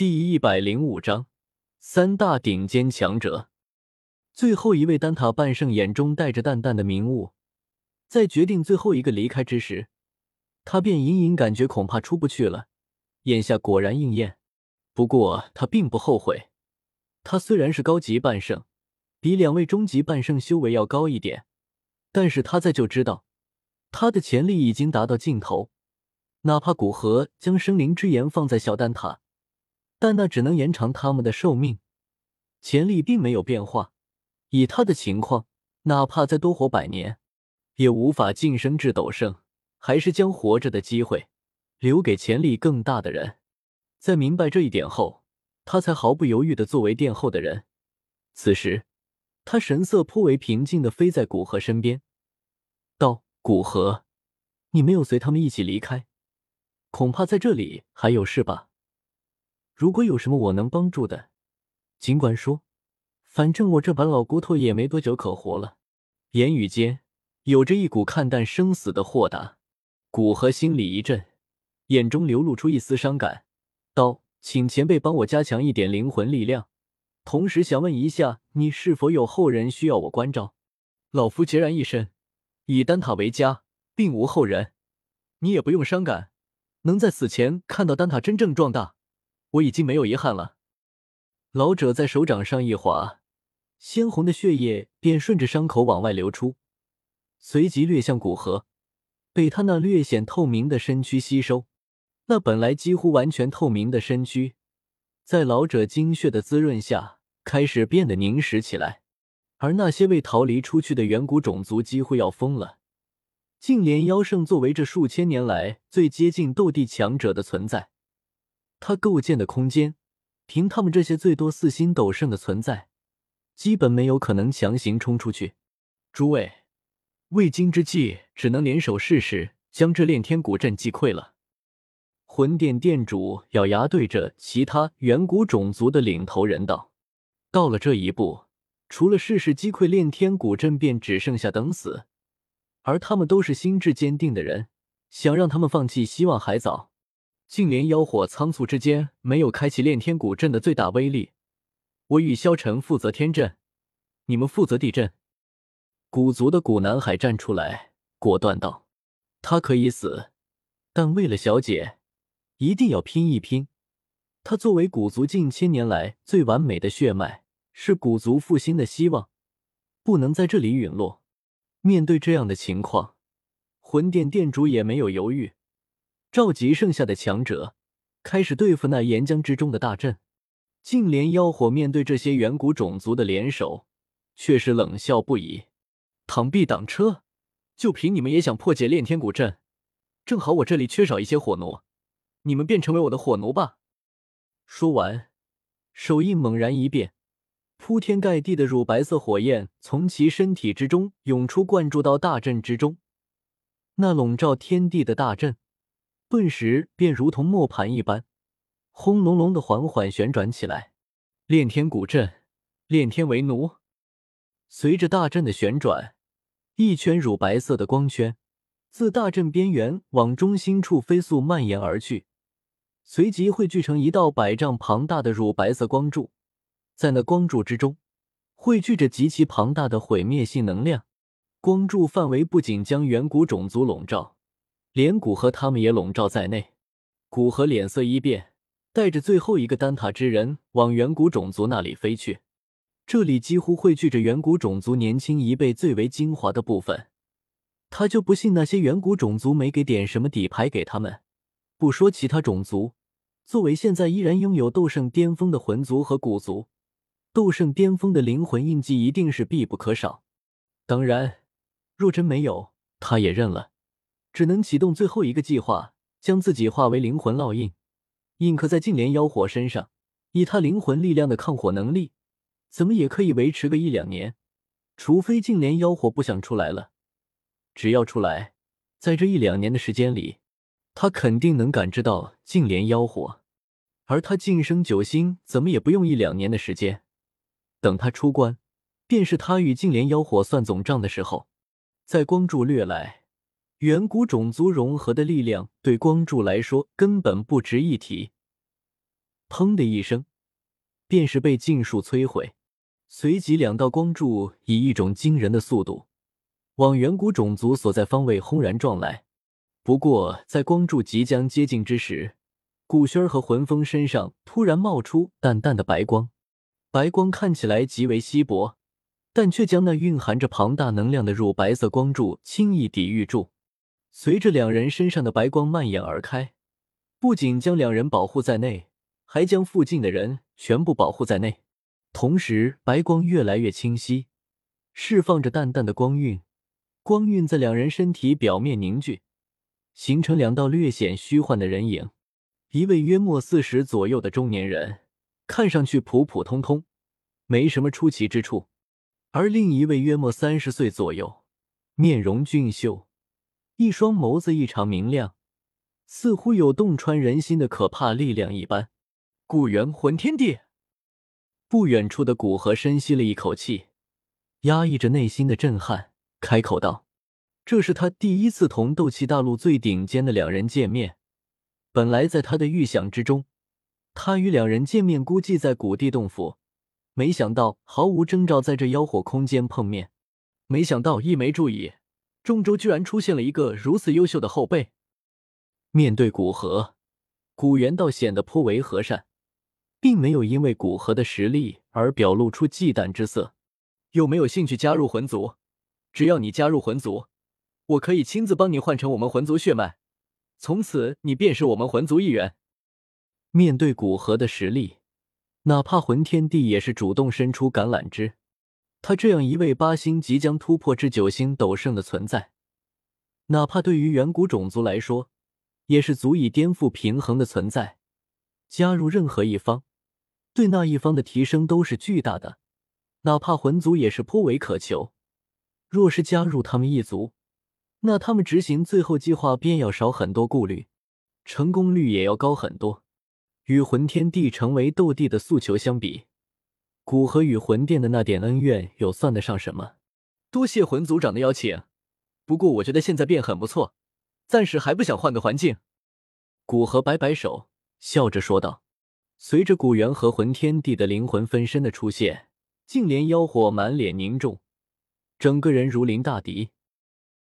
第一百零五章，三大顶尖强者。最后一位丹塔半圣眼中带着淡淡的明悟，在决定最后一个离开之时，他便隐隐感觉恐怕出不去了。眼下果然应验。不过他并不后悔。他虽然是高级半圣，比两位中级半圣修为要高一点，但是他在就知道，他的潜力已经达到尽头。哪怕古河将生灵之炎放在小蛋塔，但那只能延长他们的寿命，潜力并没有变化。以他的情况，哪怕再多活百年，也无法晋升至斗圣。还是将活着的机会留给潜力更大的人。在明白这一点后，他才毫不犹豫的作为殿后的人。此时，他神色颇为平静的飞在古河身边，道：“古河，你没有随他们一起离开。”恐怕在这里还有事吧。如果有什么我能帮助的，尽管说。反正我这把老骨头也没多久可活了。言语间有着一股看淡生死的豁达。古河心里一震，眼中流露出一丝伤感，道：“请前辈帮我加强一点灵魂力量，同时想问一下，你是否有后人需要我关照？”老夫孑然一身，以丹塔为家，并无后人。你也不用伤感。能在死前看到丹塔真正壮大，我已经没有遗憾了。老者在手掌上一划，鲜红的血液便顺着伤口往外流出，随即掠向古河，被他那略显透明的身躯吸收。那本来几乎完全透明的身躯，在老者精血的滋润下，开始变得凝实起来。而那些未逃离出去的远古种族几乎要疯了。净莲妖圣作为这数千年来最接近斗帝强者的存在，他构建的空间，凭他们这些最多四星斗圣的存在，基本没有可能强行冲出去。诸位，未经之计，只能联手试试，将这炼天古阵击溃了。魂殿殿主咬牙对着其他远古种族的领头人道：“到了这一步，除了试试击溃炼天古阵，便只剩下等死。”而他们都是心智坚定的人，想让他们放弃希望还早。净莲妖火仓促之间没有开启炼天古阵的最大威力。我与萧晨负责天阵，你们负责地阵。古族的古南海站出来，果断道：“他可以死，但为了小姐，一定要拼一拼。他作为古族近千年来最完美的血脉，是古族复兴的希望，不能在这里陨落。”面对这样的情况，魂殿殿主也没有犹豫，召集剩下的强者，开始对付那岩浆之中的大阵。净莲妖火面对这些远古种族的联手，却是冷笑不已：“螳臂挡车，就凭你们也想破解炼天古阵？正好我这里缺少一些火奴，你们便成为我的火奴吧。”说完，手印猛然一变。铺天盖地的乳白色火焰从其身体之中涌出，灌注到大阵之中。那笼罩天地的大阵，顿时便如同磨盘一般，轰隆隆的缓缓旋转起来。炼天古阵，炼天为奴。随着大阵的旋转，一圈乳白色的光圈自大阵边缘往中心处飞速蔓延而去，随即汇聚成一道百丈庞大的乳白色光柱。在那光柱之中，汇聚着极其庞大的毁灭性能量。光柱范围不仅将远古种族笼罩，连古河他们也笼罩在内。古河脸色一变，带着最后一个丹塔之人往远古种族那里飞去。这里几乎汇聚着远古种族年轻一辈最为精华的部分。他就不信那些远古种族没给点什么底牌给他们。不说其他种族，作为现在依然拥有斗圣巅峰的魂族和古族。斗圣巅峰的灵魂印记一定是必不可少。当然，若真没有，他也认了，只能启动最后一个计划，将自己化为灵魂烙印，印刻在净莲妖火身上。以他灵魂力量的抗火能力，怎么也可以维持个一两年。除非净莲妖火不想出来了，只要出来，在这一两年的时间里，他肯定能感知到净莲妖火。而他晋升九星，怎么也不用一两年的时间。等他出关，便是他与净莲妖火算总账的时候。在光柱掠来，远古种族融合的力量对光柱来说根本不值一提。砰的一声，便是被尽数摧毁。随即，两道光柱以一种惊人的速度往远古种族所在方位轰然撞来。不过，在光柱即将接近之时，古轩儿和魂风身上突然冒出淡淡的白光，白光看起来极为稀薄，但却将那蕴含着庞大能量的乳白色光柱轻易抵御住。随着两人身上的白光蔓延而开，不仅将两人保护在内，还将附近的人全部保护在内。同时，白光越来越清晰，释放着淡淡的光晕，光晕在两人身体表面凝聚，形成两道略显虚幻的人影。一位约莫四十左右的中年人，看上去普普通通，没什么出奇之处；而另一位约莫三十岁左右，面容俊秀，一双眸子异常明亮，似乎有洞穿人心的可怕力量一般。古元魂天帝。不远处的古河深吸了一口气，压抑着内心的震撼，开口道：“这是他第一次同斗气大陆最顶尖的两人见面。本来在他的预想之中，他与两人见面估计在古地洞府，没想到毫无征兆在这妖火空间碰面。没想到一没注意，中州居然出现了一个如此优秀的后辈。”面对古河，古元倒显得颇为和善。并没有因为古河的实力而表露出忌惮之色。有没有兴趣加入魂族？只要你加入魂族，我可以亲自帮你换成我们魂族血脉，从此你便是我们魂族一员。面对古河的实力，哪怕魂天帝也是主动伸出橄榄枝。他这样一位八星即将突破至九星斗圣的存在，哪怕对于远古种族来说，也是足以颠覆平衡的存在。加入任何一方。对那一方的提升都是巨大的，哪怕魂族也是颇为渴求。若是加入他们一族，那他们执行最后计划便要少很多顾虑，成功率也要高很多。与魂天帝成为斗帝的诉求相比，古河与魂殿的那点恩怨又算得上什么？多谢魂族长的邀请，不过我觉得现在便很不错，暂时还不想换个环境。古河摆摆手，笑着说道。随着古元和魂天帝的灵魂分身的出现，净莲妖火满脸凝重，整个人如临大敌。